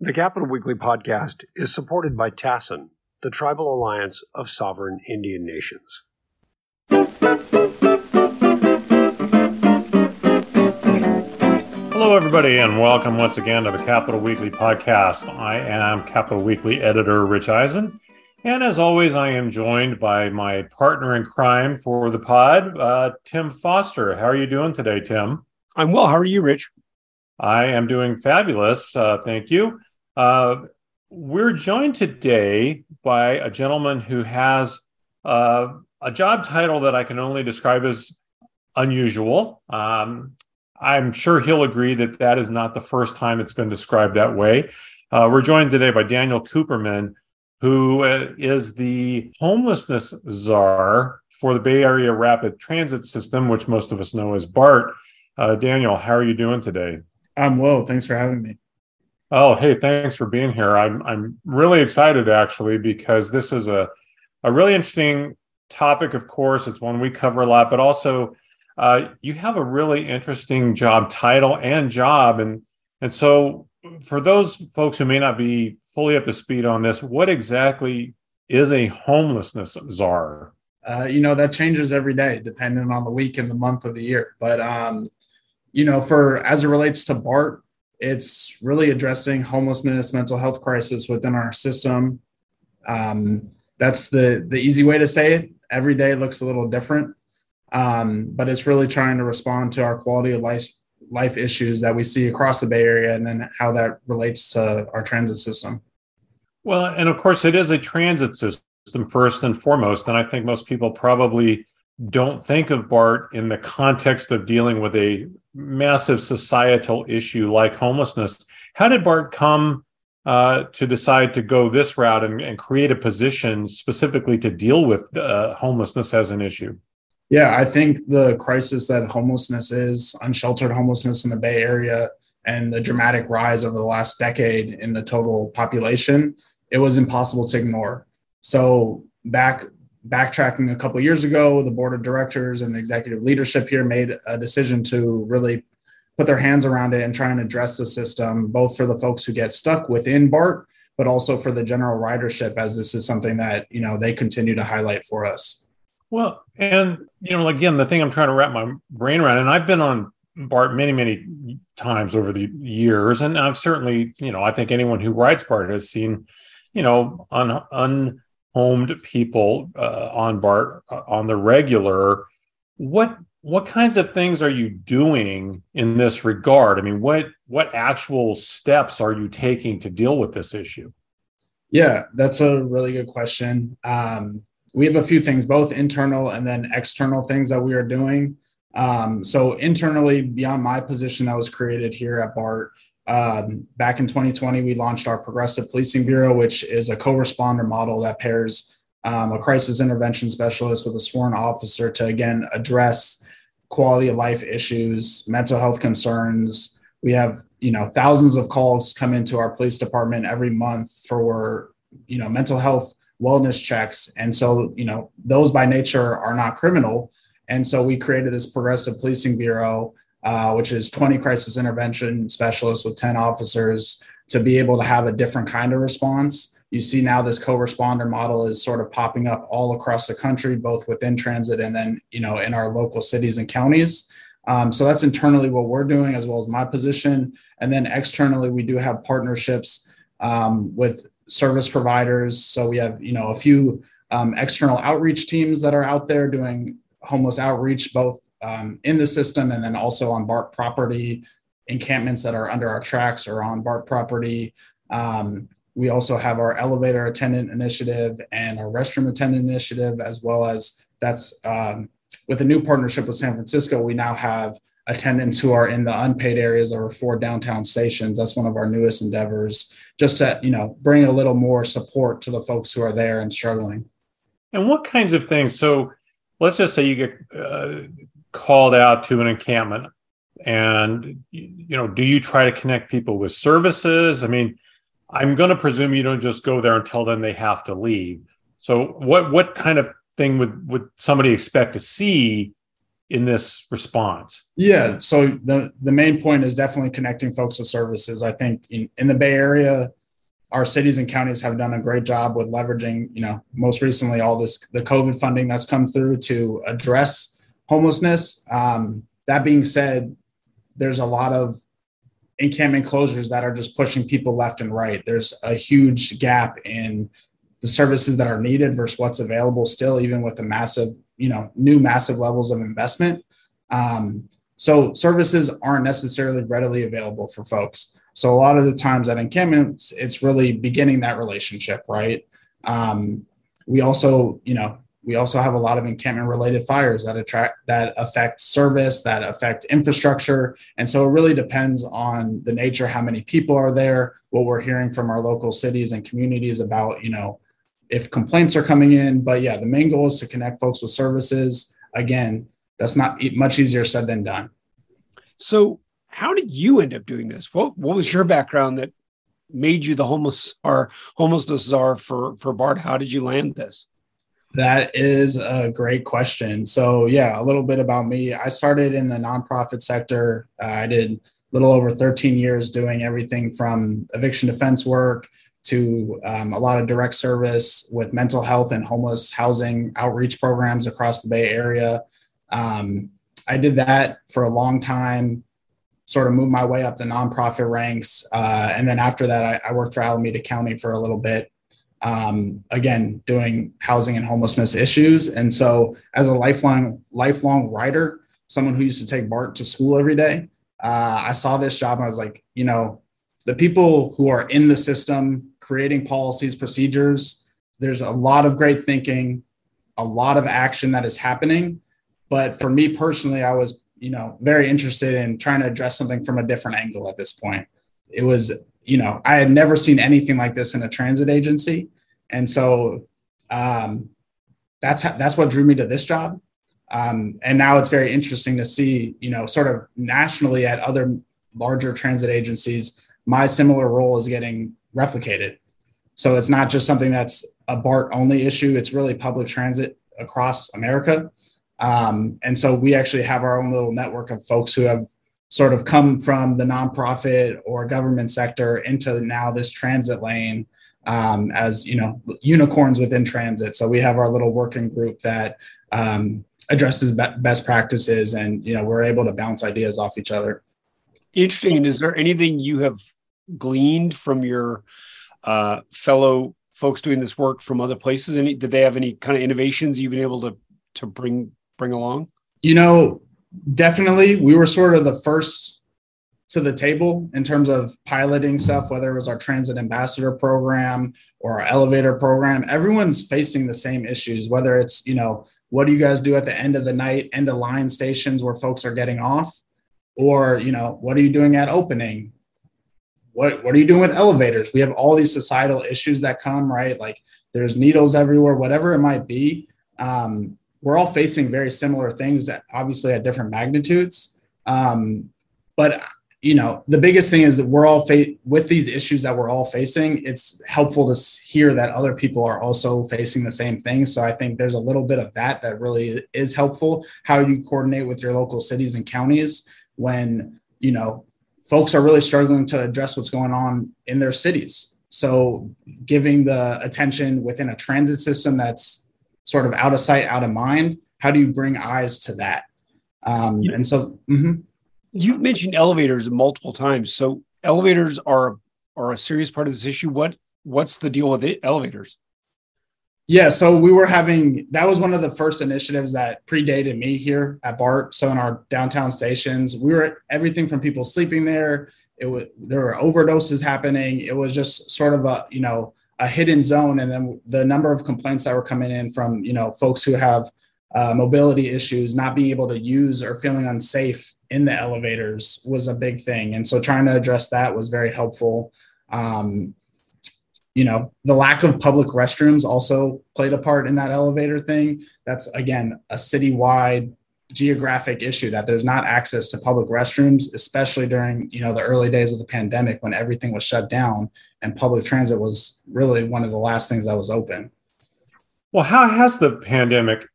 The Capitol Weekly podcast is supported by TASIN, the Tribal Alliance of Sovereign Indian Nations. Hello, everybody, and welcome once again to the Capitol Weekly podcast. I am Capitol Weekly editor Rich Ehisen. And as always, I am joined by my partner in crime for the pod, uh, Tim Foster. How are you doing today, Tim? I'm well. How are you, Rich? I am doing fabulous. Uh, thank you. Uh, we're joined today by a gentleman who has uh, a job title that I can only describe as unusual. Um, I'm sure he'll agree that that is not the first time it's been described that way. Uh, we're joined today by Daniel Cooperman, who uh, is the homelessness czar for the Bay Area Rapid Transit System, which most of us know as BART. Uh, Daniel, how are you doing today? I'm well. Thanks for having me. Oh, hey, thanks for being here. I'm I'm really excited actually because this is a a really interesting topic. Of course, it's one we cover a lot, but also uh, you have a really interesting job title and job, and and so for those folks who may not be fully up to speed on this, what exactly is a homelessness czar? Uh, you know that changes every day depending on the week and the month of the year, but um, you know, for as it relates to BART, it's really addressing homelessness, mental health crisis within our system. Um, that's the the easy way to say it. Every day looks a little different, um, but it's really trying to respond to our quality of life life issues that we see across the Bay Area, and then how that relates to our transit system. Well, and of course, it is a transit system first and foremost, and I think most people probably don't think of BART in the context of dealing with a massive societal issue like homelessness. How did BART come uh, to decide to go this route and, and, create a position specifically to deal with uh, homelessness as an issue? Yeah, I think the crisis that homelessness is, unsheltered homelessness in the Bay Area, and the dramatic rise over the last decade in the total population, it was impossible to ignore. So back backtracking a couple years ago, the board of directors and the executive leadership here made a decision to really put their hands around it and try and address the system, both for the folks who get stuck within BART, but also for the general ridership, as this is something that you know they continue to highlight for us. Well, and you know, again, the thing I'm trying to wrap my brain around, and I've been on BART many, many times over the years, and I've certainly, you know, I think anyone who rides BART has seen, you know, un, un homed people uh, on BART uh, on the regular. What what kinds of things are you doing in this regard? I mean, what what actual steps are you taking to deal with this issue? Yeah, that's a really good question. Um, we have a few things, both internal and then external things that we are doing. Um, so internally, beyond my position that was created here at BART, um, back in 2020, we launched our Progressive Policing Bureau, which is a co responder model that pairs um, a crisis intervention specialist with a sworn officer to, again, address quality of life issues, mental health concerns. We have, you know, thousands of calls come into our police department every month for, you know, mental health wellness checks. And so, you know, those by nature are not criminal. And so we created this Progressive Policing Bureau uh, which is 20 crisis intervention specialists with 10 officers to be able to have a different kind of response. You see now this co-responder model is sort of popping up all across the country, both within transit and then you know in our local cities and counties. Um, so that's internally what we're doing, as well as my position. And then externally, we do have partnerships um, with service providers. So we have you know a few um, external outreach teams that are out there doing homeless outreach, both um, in the system and then also on BART property encampments that are under our tracks or on BART property. Um, we also have our elevator attendant initiative and our restroom attendant initiative, as well as that's um, with a new partnership with San Francisco. We now have attendants who are in the unpaid areas or four downtown stations. That's one of our newest endeavors, just to you know bring a little more support to the folks who are there and struggling. And what kinds of things? So let's just say you get uh, called out to an encampment and you know do you try to connect people with services i mean i'm going to presume you don't just go there and tell them they have to leave so what what kind of thing would would somebody expect to see in this response? Yeah. So the the main point is definitely connecting folks to services. I think in, in the Bay Area, our cities and counties have done a great job with leveraging, you know, most recently all this the COVID funding that's come through to address homelessness. Um, that being said, there's a lot of encampment closures that are just pushing people left and right. There's a huge gap in the services that are needed versus what's available still, even with the massive, you know, new massive levels of investment. Um, so services aren't necessarily readily available for folks. So a lot of the times at encampments, it's really beginning that relationship, right? Um, we also, you know, we also have a lot of encampment related fires that attract that affect service that affect infrastructure. And so it really depends on the nature how many people are there what we're hearing from our local cities and communities about you know if complaints are coming in. But yeah the main goal is to connect folks with services. Again that's not much easier said than done. So how did you end up doing this? What, what was your background that made you the homeless or homelessness czar for for bart how did you land this that is a great question. So, yeah, a little bit about me. I started in the nonprofit sector. Uh, I did a little over 13 years doing everything from eviction defense work to um, a lot of direct service with mental health and homeless housing outreach programs across the Bay Area. Um, I did that for a long time, sort of moved my way up the nonprofit ranks. Uh, and then after that, I, I worked for Alameda County for a little bit um, again doing housing and homelessness issues. And so as a lifelong lifelong writer someone who used to take bart to school every day uh, i saw this job and i was like you know the people who are in the system creating policies procedures there's a lot of great thinking a lot of action that is happening. But for me personally i was you know very interested in trying to address something from a different angle at this point. It was you know i had never seen anything like this in a transit agency and so um, that's how, that's what drew me to this job. Um, and now it's very interesting to see, you know, sort of nationally at other larger transit agencies, my similar role is getting replicated. So it's not just something that's a BART only issue; it's really public transit across America. Um, and so we actually have our own little network of folks who have sort of come from the nonprofit or government sector into now this transit lane um, as you know unicorns within transit. So we have our little working group that um, addresses be- best practices, and you know we're able to bounce ideas off each other. Interesting. And is there anything you have gleaned from your uh, fellow folks doing this work from other places? Any did they have any kind of innovations you've been able to to bring bring along? You know, definitely. We were sort of the first to the table in terms of piloting stuff, whether it was our transit ambassador program or our elevator program. Everyone's facing the same issues, whether it's, you know, what do you guys do at the end of the night, end of line stations where folks are getting off? Or, you know, what are you doing at opening? What, what are you doing with elevators? We have all these societal issues that come, right? Like there's needles everywhere, whatever it might be. Um, we're all facing very similar things that obviously at different magnitudes. Um, but you know the biggest thing is that we're all fa- with these issues that we're all facing it's helpful to hear that other people are also facing the same thing. So i think there's a little bit of that that really is helpful how you coordinate with your local cities and counties when you know folks are really struggling to address what's going on in their cities. So giving the attention within a transit system that's sort of out of sight out of mind how do you bring eyes to that? Um, and so mm-hmm you mentioned elevators multiple times. So elevators are are a serious part of this issue. What what's the deal with it, elevators? Yeah, so we were having that was one of the first initiatives that predated me here at BART. So in our downtown stations, we were everything from people sleeping there. It was there were overdoses happening. It was just sort of a you know a hidden zone, and then the number of complaints that were coming in from you know folks who have uh, mobility issues, not being able to use or feeling unsafe in the elevators was a big thing. And so trying to address that was very helpful. Um, you know, the lack of public restrooms also played a part in that elevator thing. That's again a citywide geographic issue that there's not access to public restrooms, especially during you know the early days of the pandemic when everything was shut down and public transit was really one of the last things that was open. Well, how has the pandemic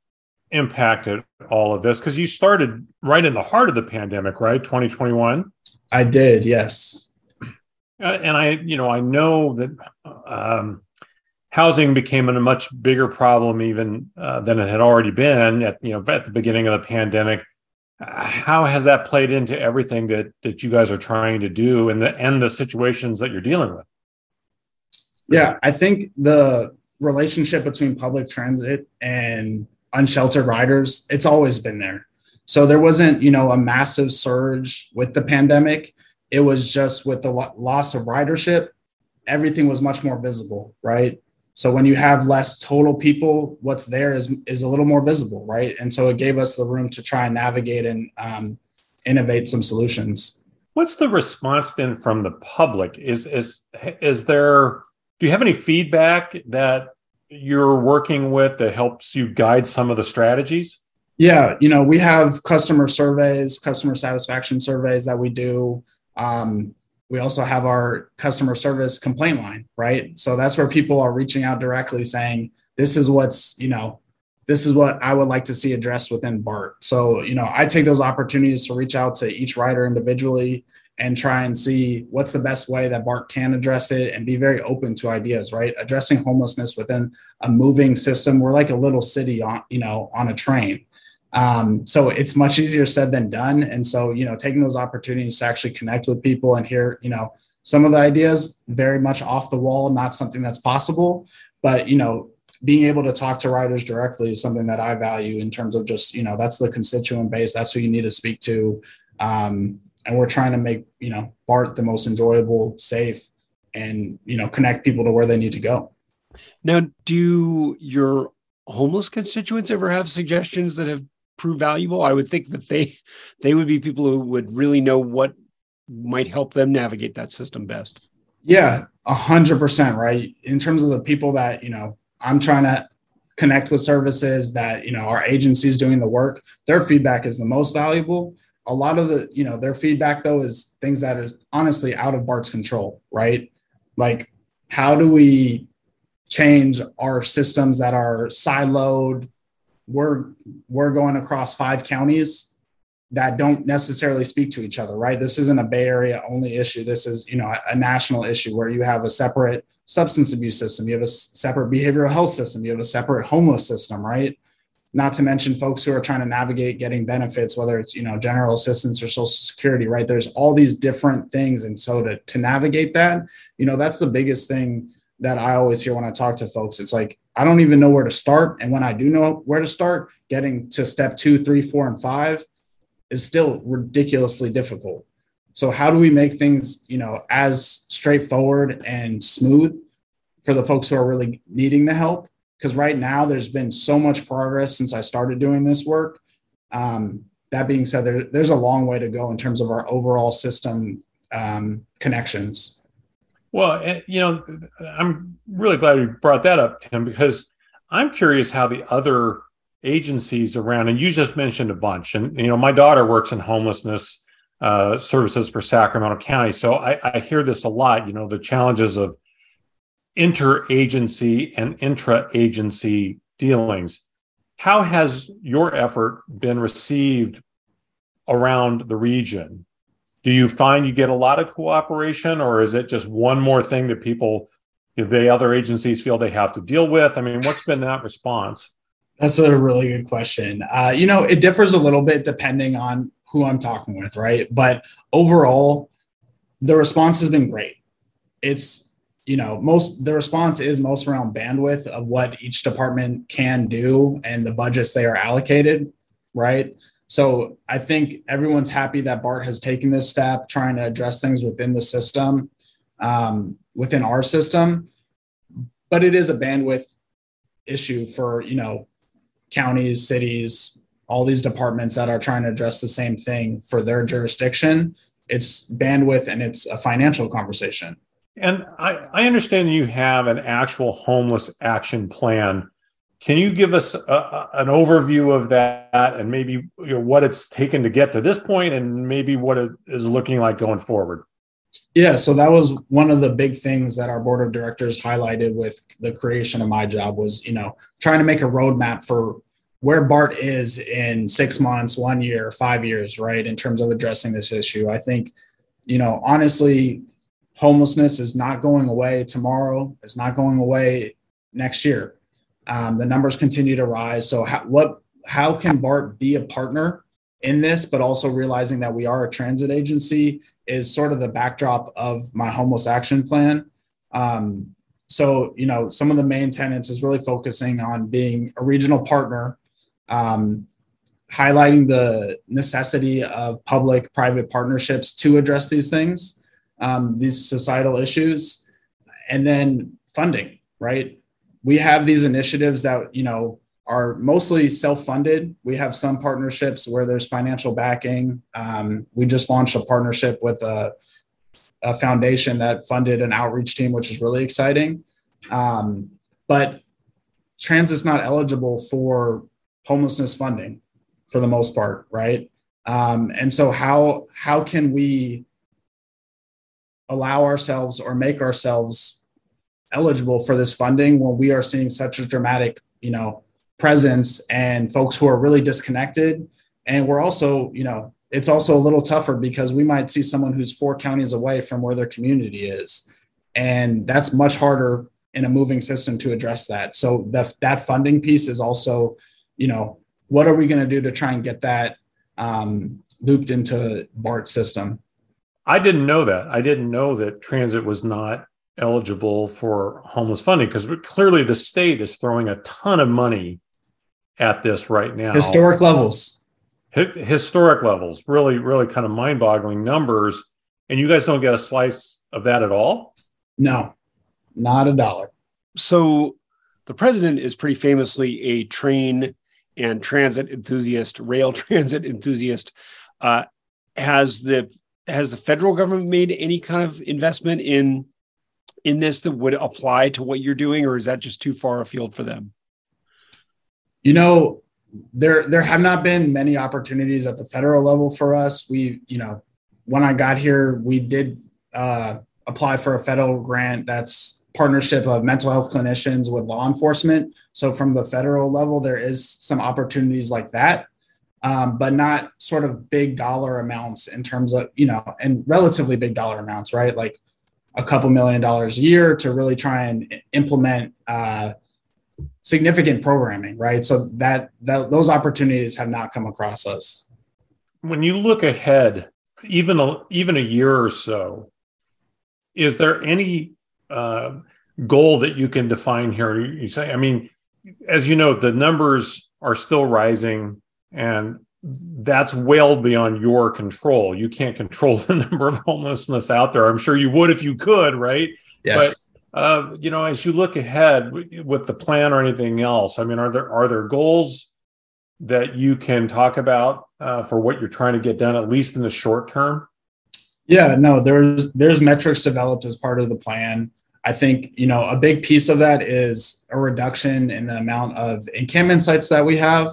impacted all of this? Because you started right in the heart of the pandemic, right? 2021. I did, yes. Uh, and I, you know, I know that um, housing became a much bigger problem even uh, than it had already been at you know at the beginning of the pandemic. How has that played into everything that that you guys are trying to do and the and the situations that you're dealing with? Yeah, I think the relationship between public transit and unsheltered riders, it's always been there. So there wasn't, you know, a massive surge with the pandemic. It was just with the loss of ridership, everything was much more visible, right? So when you have less total people, what's there is is a little more visible, right? And so it gave us the room to try and navigate and um, innovate some solutions. What's the response been from the public? Is is is there? Do you have any feedback that you're working with that helps you guide some of the strategies? Yeah, you know, we have customer surveys, customer satisfaction surveys that we do. Um, we also have our customer service complaint line, right? So that's where people are reaching out directly saying, this is what's, you know, this is what I would like to see addressed within BART. So, you know, I take those opportunities to reach out to each rider individually and try and see what's the best way that BART can address it and be very open to ideas, right? Addressing homelessness within a moving system. We're like a little city on, you know, on a train. Um, so it's much easier said than done. And so, you know, taking those opportunities to actually connect with people and hear, you know, some of the ideas very much off the wall, not something that's possible, but, you know, being able to talk to riders directly is something that I value in terms of just, you know, that's the constituent base. That's who you need to speak to. Um, and we're trying to make, you know, BART the most enjoyable, safe, and, you know, connect people to where they need to go. Now, do your homeless constituents ever have suggestions that have proved valuable? I would think that they they would be people who would really know what might help them navigate that system best. Yeah a hundred percent right? In terms of the people that you know i'm trying to connect with services that you know our agency is doing the work their feedback is the most valuable a lot of the you know their feedback though is things that are honestly out of bart's control right? Like how do we change our systems that are siloed? We're we're going across five counties that don't necessarily speak to each other right? This isn't a bay area only issue. This is you know a, national issue where you have a separate substance abuse system. You have a separate behavioral health system. You have a separate homeless system right not to mention folks who are trying to navigate getting benefits whether it's you know general assistance or social security right there's all these different things and so to, to navigate that you know that's the biggest thing that I always hear when I talk to folks. It's like, I don't even know where to start. And when I do know where to start, getting to step two, three, four, and five is still ridiculously difficult. So how do we make things, you know, as straightforward and smooth for the folks who are really needing the help? Because right now there's been so much progress since I started doing this work. Um, that being said, there, there's a long way to go in terms of our overall system um, connections. Well, eh, you know, I'm really glad you brought that up, Tim, because I'm curious how the other agencies around, and you just mentioned a bunch, and you know, my daughter works in homelessness uh, services for Sacramento County, so I, I hear this a lot. You know, the challenges of interagency and intra-agency dealings. How has your effort been received around the region? do you find you get a lot of cooperation or is it just one more thing that people the other agencies feel they have to deal with? I mean what's been that response? That's a really good question. Uh, you know it differs a little bit depending on who i'm talking with right? But overall the response has been great. It's you know most the response is most around bandwidth of what each department can do and the budgets they are allocated right so I think everyone's happy that Bart has taken this step, trying to address things within the system, um, within our system. But it is a bandwidth issue for you know counties, cities, all these departments that are trying to address the same thing for their jurisdiction. It's bandwidth and it's a financial conversation. And I, I understand you have an actual homeless action plan can you give us a, an overview of that and maybe you know, what it's taken to get to this point and maybe what it is looking like going forward? Yeah, so that was one of the big things that our board of directors highlighted with the creation of my job was, you know, trying to make a roadmap for where BART is in six months, one year, five years, right, in terms of addressing this issue. I think, you know, honestly, homelessness is not going away tomorrow. It's not going away next year. Um, the numbers continue to rise. So, how, what? How can BART be a partner in this, but also realizing that we are a transit agency is sort of the backdrop of my homeless action plan. Um, so, you know, some of the main tenants is really focusing on being a regional partner um, highlighting the necessity of public private partnerships to address these things, um, these societal issues, and then funding, right? We have these initiatives that, you know, are mostly self-funded. We have some partnerships where there's financial backing. Um, we just launched a partnership with a, a, foundation that funded an outreach team, which is really exciting. Um, but transit's not eligible for homelessness funding for the most part, right? Um, and so how how can we allow ourselves or make ourselves eligible for this funding when we are seeing such a dramatic, you know, presence and folks who are really disconnected? And we're also, you know, it's also a little tougher because we might see someone who's four counties away from where their community is. And that's much harder in a moving system to address that. So that that funding piece is also you know, what are we going to do to try and get that um, looped into BART's system? I didn't know that. I didn't know that transit was not eligible for homeless funding because clearly the state is throwing a ton of money at this right now. Historic levels. H- historic levels. Really, really kind of mind boggling numbers. And you guys don't get a slice of that at all? No, not a dollar. So the president is pretty famously a train and transit enthusiast, rail transit enthusiast. Uh, has the has the federal government made any kind of investment in in this that would apply to what you're doing, or is that just too far afield for them? You know, there there have not been many opportunities at the federal level for us. We, you know, when I got here, we did uh, apply for a federal grant that's partnership of mental health clinicians with law enforcement. So from the federal level, there is some opportunities like that, um, but not sort of big dollar amounts in terms of you know, and relatively big dollar amounts, right? Like a couple million dollars a year to really try and implement uh, significant programming, right? So that, that those opportunities have not come across us. When you look ahead, even a, even a year or so, is there any uh, goal that you can define here? You say, I mean, as you know, the numbers are still rising, and that's well beyond your control. You can't control the number of homelessness out there. I'm sure you would if you could, right? Yes. But uh, you know, as you look ahead with the plan or anything else, I mean, are there are there goals that you can talk about uh, for what you're trying to get done, at least in the short term? Yeah, no, there's there's metrics developed as part of the plan. I think, you know, a big piece of that is a reduction in the amount of encampment sites that we have,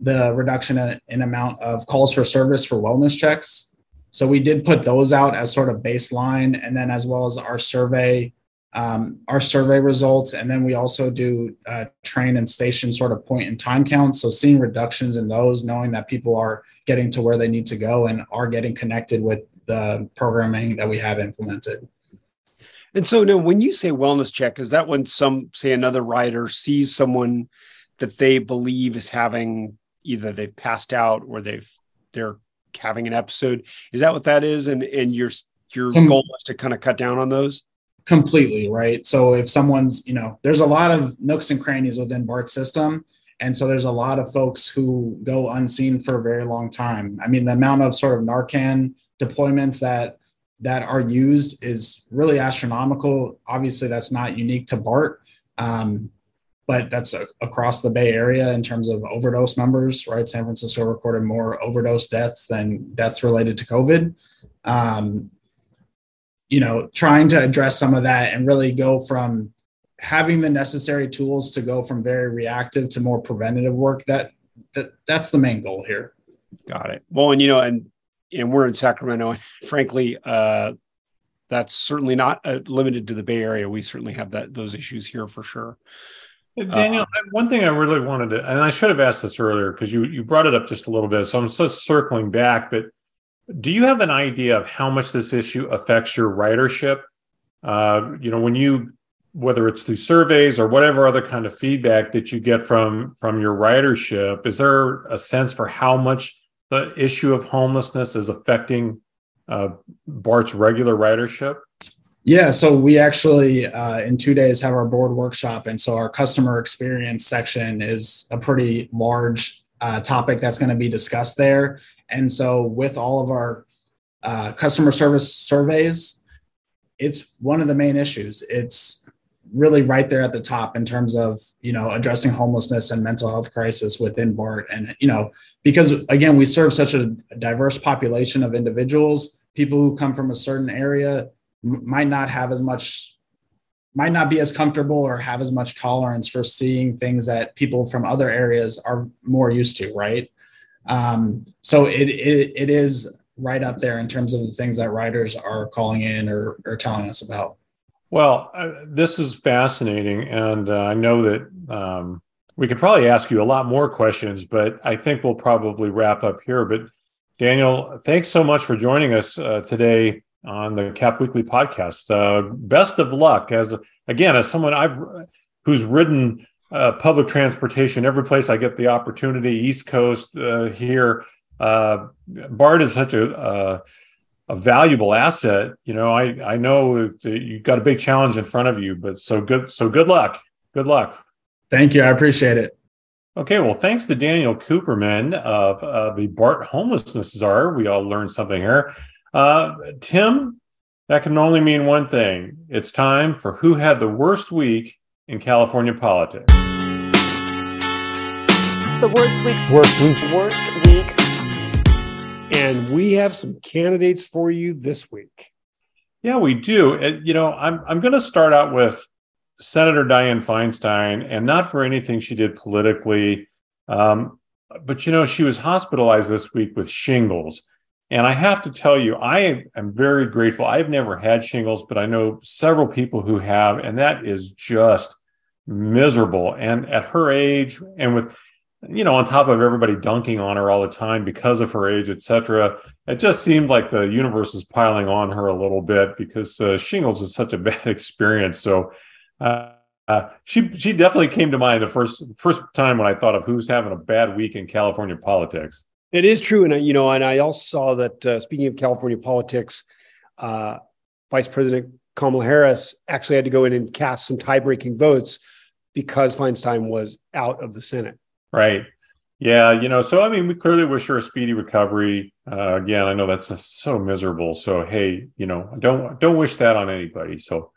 the reduction in amount of calls for service for wellness checks. So we did put those out as sort of baseline, and then as well as our survey, um, our survey results, and then we also do uh, train and station sort of point in time counts. So seeing reductions in those, knowing that people are getting to where they need to go and are getting connected with the programming that we have implemented. And so now when you say wellness check, is that when some say another rider sees someone that they believe is having either they've passed out or they've they're having an episode? Is that what that is? And and your your Com- goal is to kind of cut down on those? Completely, right? So if someone's, you know, there's a lot of nooks and crannies within BART's system. And so there's a lot of folks who go unseen for a very long time. I mean, the amount of sort of Narcan deployments that that are used is really astronomical. Obviously, that's not unique to BART, um, but that's a, across the Bay Area in terms of overdose numbers, right? San Francisco recorded more overdose deaths than deaths related to COVID. Um, you know, trying to address some of that and really go from having the necessary tools to go from very reactive to more preventative work. That that that's the main goal here. Got it. Well, and you know, and and we're in Sacramento. And frankly, uh, that's certainly not uh, limited to the Bay Area. We certainly have that those issues here for sure. Daniel, uh, one thing I really wanted to, and I should have asked this earlier because you you brought it up just a little bit, so I'm just circling back. But do you have an idea of how much this issue affects your ridership? Uh, you know, when you whether it's through surveys or whatever other kind of feedback that you get from from your ridership, is there a sense for how much the issue of homelessness is affecting uh, BART's regular ridership? Yeah, so we actually uh, in two days have our board workshop, and so our customer experience section is a pretty large uh, topic that's going to be discussed there. And so with all of our uh, customer service surveys, it's one of the main issues. It's really right there at the top in terms of you know addressing homelessness and mental health crisis within BART, and you know because again we serve such a diverse population of individuals, people who come from a certain area might not have as much might not be as comfortable or have as much tolerance for seeing things that people from other areas are more used to right? Um, so it, it it is right up there in terms of the things that riders are calling in or, or telling us about. Well uh, this is fascinating and uh, i know that um, we could probably ask you a lot more questions but i think we'll probably wrap up here. But daniel thanks so much for joining us uh, today on the Cap Weekly podcast. Uh, best of luck as again as someone I've who's ridden uh, public transportation every place I get the opportunity, East Coast uh, here. Uh, BART is such a, a valuable asset. You know, I I know you've got a big challenge in front of you, but so good so good luck. Good luck. Thank you. I appreciate it. Okay, well, thanks to Daniel Cooperman of uh, the BART Homelessness Czar. We all learned something here. Uh, Tim, that can only mean one thing. It's time for who had the worst week in California politics. The worst week. Worst week. Worst week. And we have some candidates for you this week. Yeah, we do. And, you know, I'm I'm going to start out with Senator Dianne Feinstein, and not for anything she did politically, um, but you know, she was hospitalized this week with shingles. And I have to tell you, I am very grateful. I've never had shingles, but I know several people who have, and that is just miserable. And at her age, and with, you know, on top of everybody dunking on her all the time because of her age, etc., it just seemed like the universe is piling on her a little bit because uh, shingles is such a bad experience. So, uh, uh, she she definitely came to mind the first first time when I thought of who's having a bad week in California politics. It is true, and you know, and I also saw that. Uh, speaking of California politics, uh, Vice President Kamala Harris actually had to go in and cast some tie-breaking votes because Feinstein was out of the Senate. Right. Yeah. You know. So I mean, we clearly wish her a speedy recovery. Uh, again, I know that's just so miserable. So hey, you know, don't don't wish that on anybody. So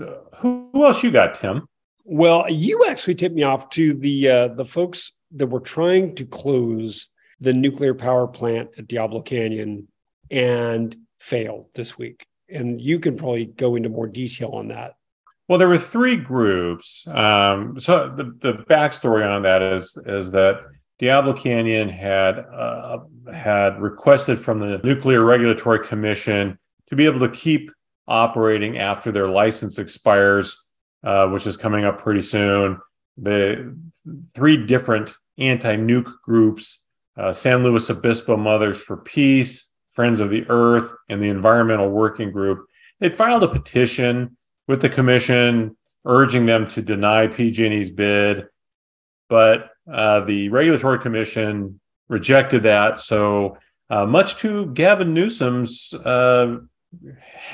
uh, who, who else you got, Tim? Well, you actually tipped me off to the uh, the folks that were trying to close the nuclear power plant at Diablo Canyon and failed this week. And you can probably go into more detail on that. Well, there were three groups. Um, so the, the backstory on that is is that Diablo Canyon had uh, had requested from the Nuclear Regulatory Commission to be able to keep operating after their license expires, uh, which is coming up pretty soon. The three different anti-nuke groups uh, San Luis Obispo Mothers for Peace, Friends of the Earth, and the Environmental Working Group. They filed a petition with the commission urging them to deny PG&E's bid, but uh, the regulatory commission rejected that. So, uh, much to Gavin Newsom's, uh,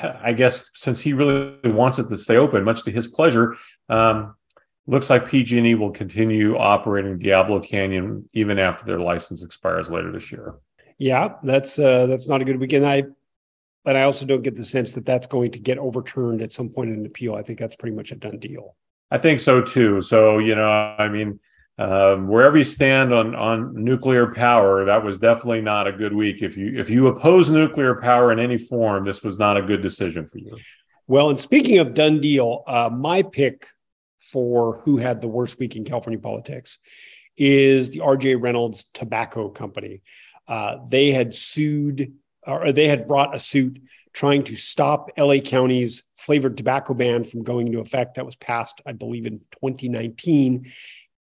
I guess, since he really wants it to stay open, much to his pleasure, um, looks like PG&E will continue operating Diablo Canyon even after their license expires later this year. Yeah, that's uh, that's not a good weekend. I, but I also don't get the sense that that's going to get overturned at some point in an appeal. I think that's pretty much a done deal. I think so too. So you know, I mean, um, wherever you stand on on nuclear power, that was definitely not a good week. If you if you oppose nuclear power in any form, this was not a good decision for you. Well, and speaking of done deal, uh, my pick for who had the worst week in California politics is the RJ Reynolds Tobacco Company. Uh, they had sued or they had brought a suit trying to stop LA County's flavored tobacco ban from going into effect. That was passed, I believe, in 2019.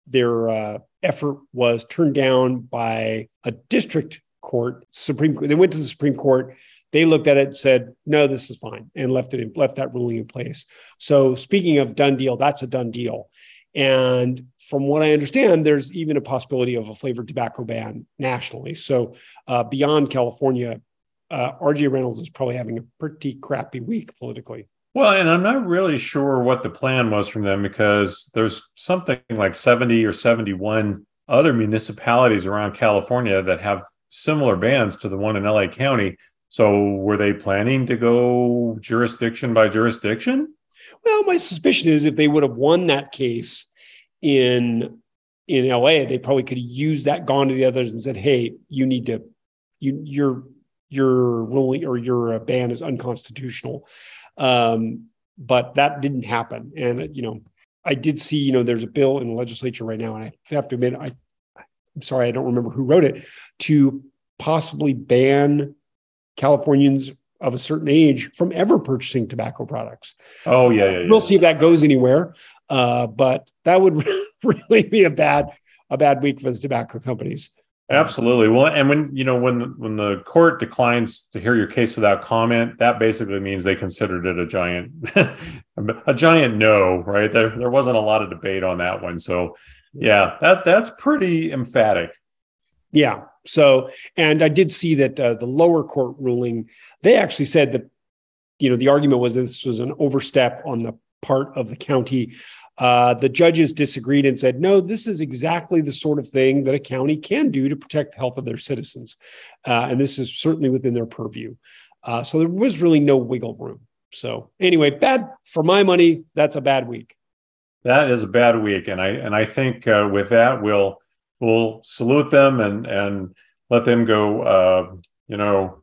Their uh, effort was turned down by a district court, Supreme. They went to the Supreme Court. They looked at it, said, "No, this is fine," and left it in, left that ruling in place. So, speaking of done deal, that's a done deal. And from what I understand, there's even a possibility of a flavored tobacco ban nationally. So, uh, beyond California, uh, RJ Reynolds is probably having a pretty crappy week politically. Well, and I'm not really sure what the plan was from them because there's something like 70 or 71 other municipalities around California that have similar bans to the one in LA County. So were they planning to go jurisdiction by jurisdiction? Well, my suspicion is if they would have won that case in in LA, they probably could have used that, gone to the others and said, "Hey, you need to, you your your ruling or your ban is unconstitutional." Um, but that didn't happen, and you know, I did see, you know, there's a bill in the legislature right now, and I have to admit, I I'm sorry, I don't remember who wrote it, to possibly ban Californians of a certain age from ever purchasing tobacco products. Oh yeah, yeah, yeah. We'll see if that goes anywhere, uh, but that would really be a bad a bad week for the tobacco companies. Absolutely. Well, and when you know when the, when the court declines to hear your case without comment, that basically means they considered it a giant a giant no, right? There there wasn't a lot of debate on that one. So, yeah, that that's pretty emphatic. Yeah. So, and I did see that uh, the lower court ruling, they actually said that, you know, the argument was that this was an overstep on the part of the county. Uh, the judges disagreed and said, no, this is exactly the sort of thing that a county can do to protect the health of their citizens. Uh, and this is certainly within their purview. Uh, so there was really no wiggle room. So anyway, bad for my money. That's a bad week. That is a bad week, and I and I think uh, with that we'll we'll salute them and and let them go. Uh, you know,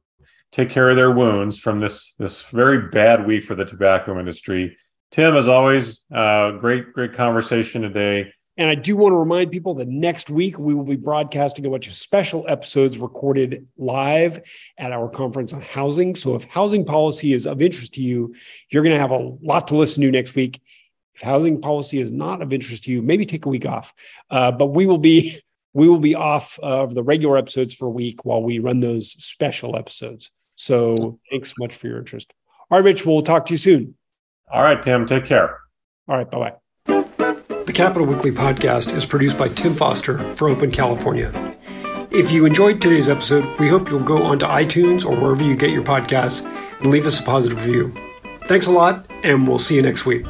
take care of their wounds from this this very bad week for the tobacco industry. Tim, as always, uh, great great conversation today. And I do want to remind people that next week we will be broadcasting a bunch of special episodes recorded live at our conference on housing. So if housing policy is of interest to you, you're going to have a lot to listen to next week. If housing policy is not of interest to you, maybe take a week off. Uh, but we will be we will be off of the regular episodes for a week while we run those special episodes. So thanks so much for your interest. All right, Rich, we'll talk to you soon. All right, Tim, take care. All right, bye bye. The Capitol Weekly podcast is produced by Tim Foster for Open California. If you enjoyed today's episode, we hope you'll go onto iTunes or wherever you get your podcasts and leave us a positive review. Thanks a lot, and we'll see you next week.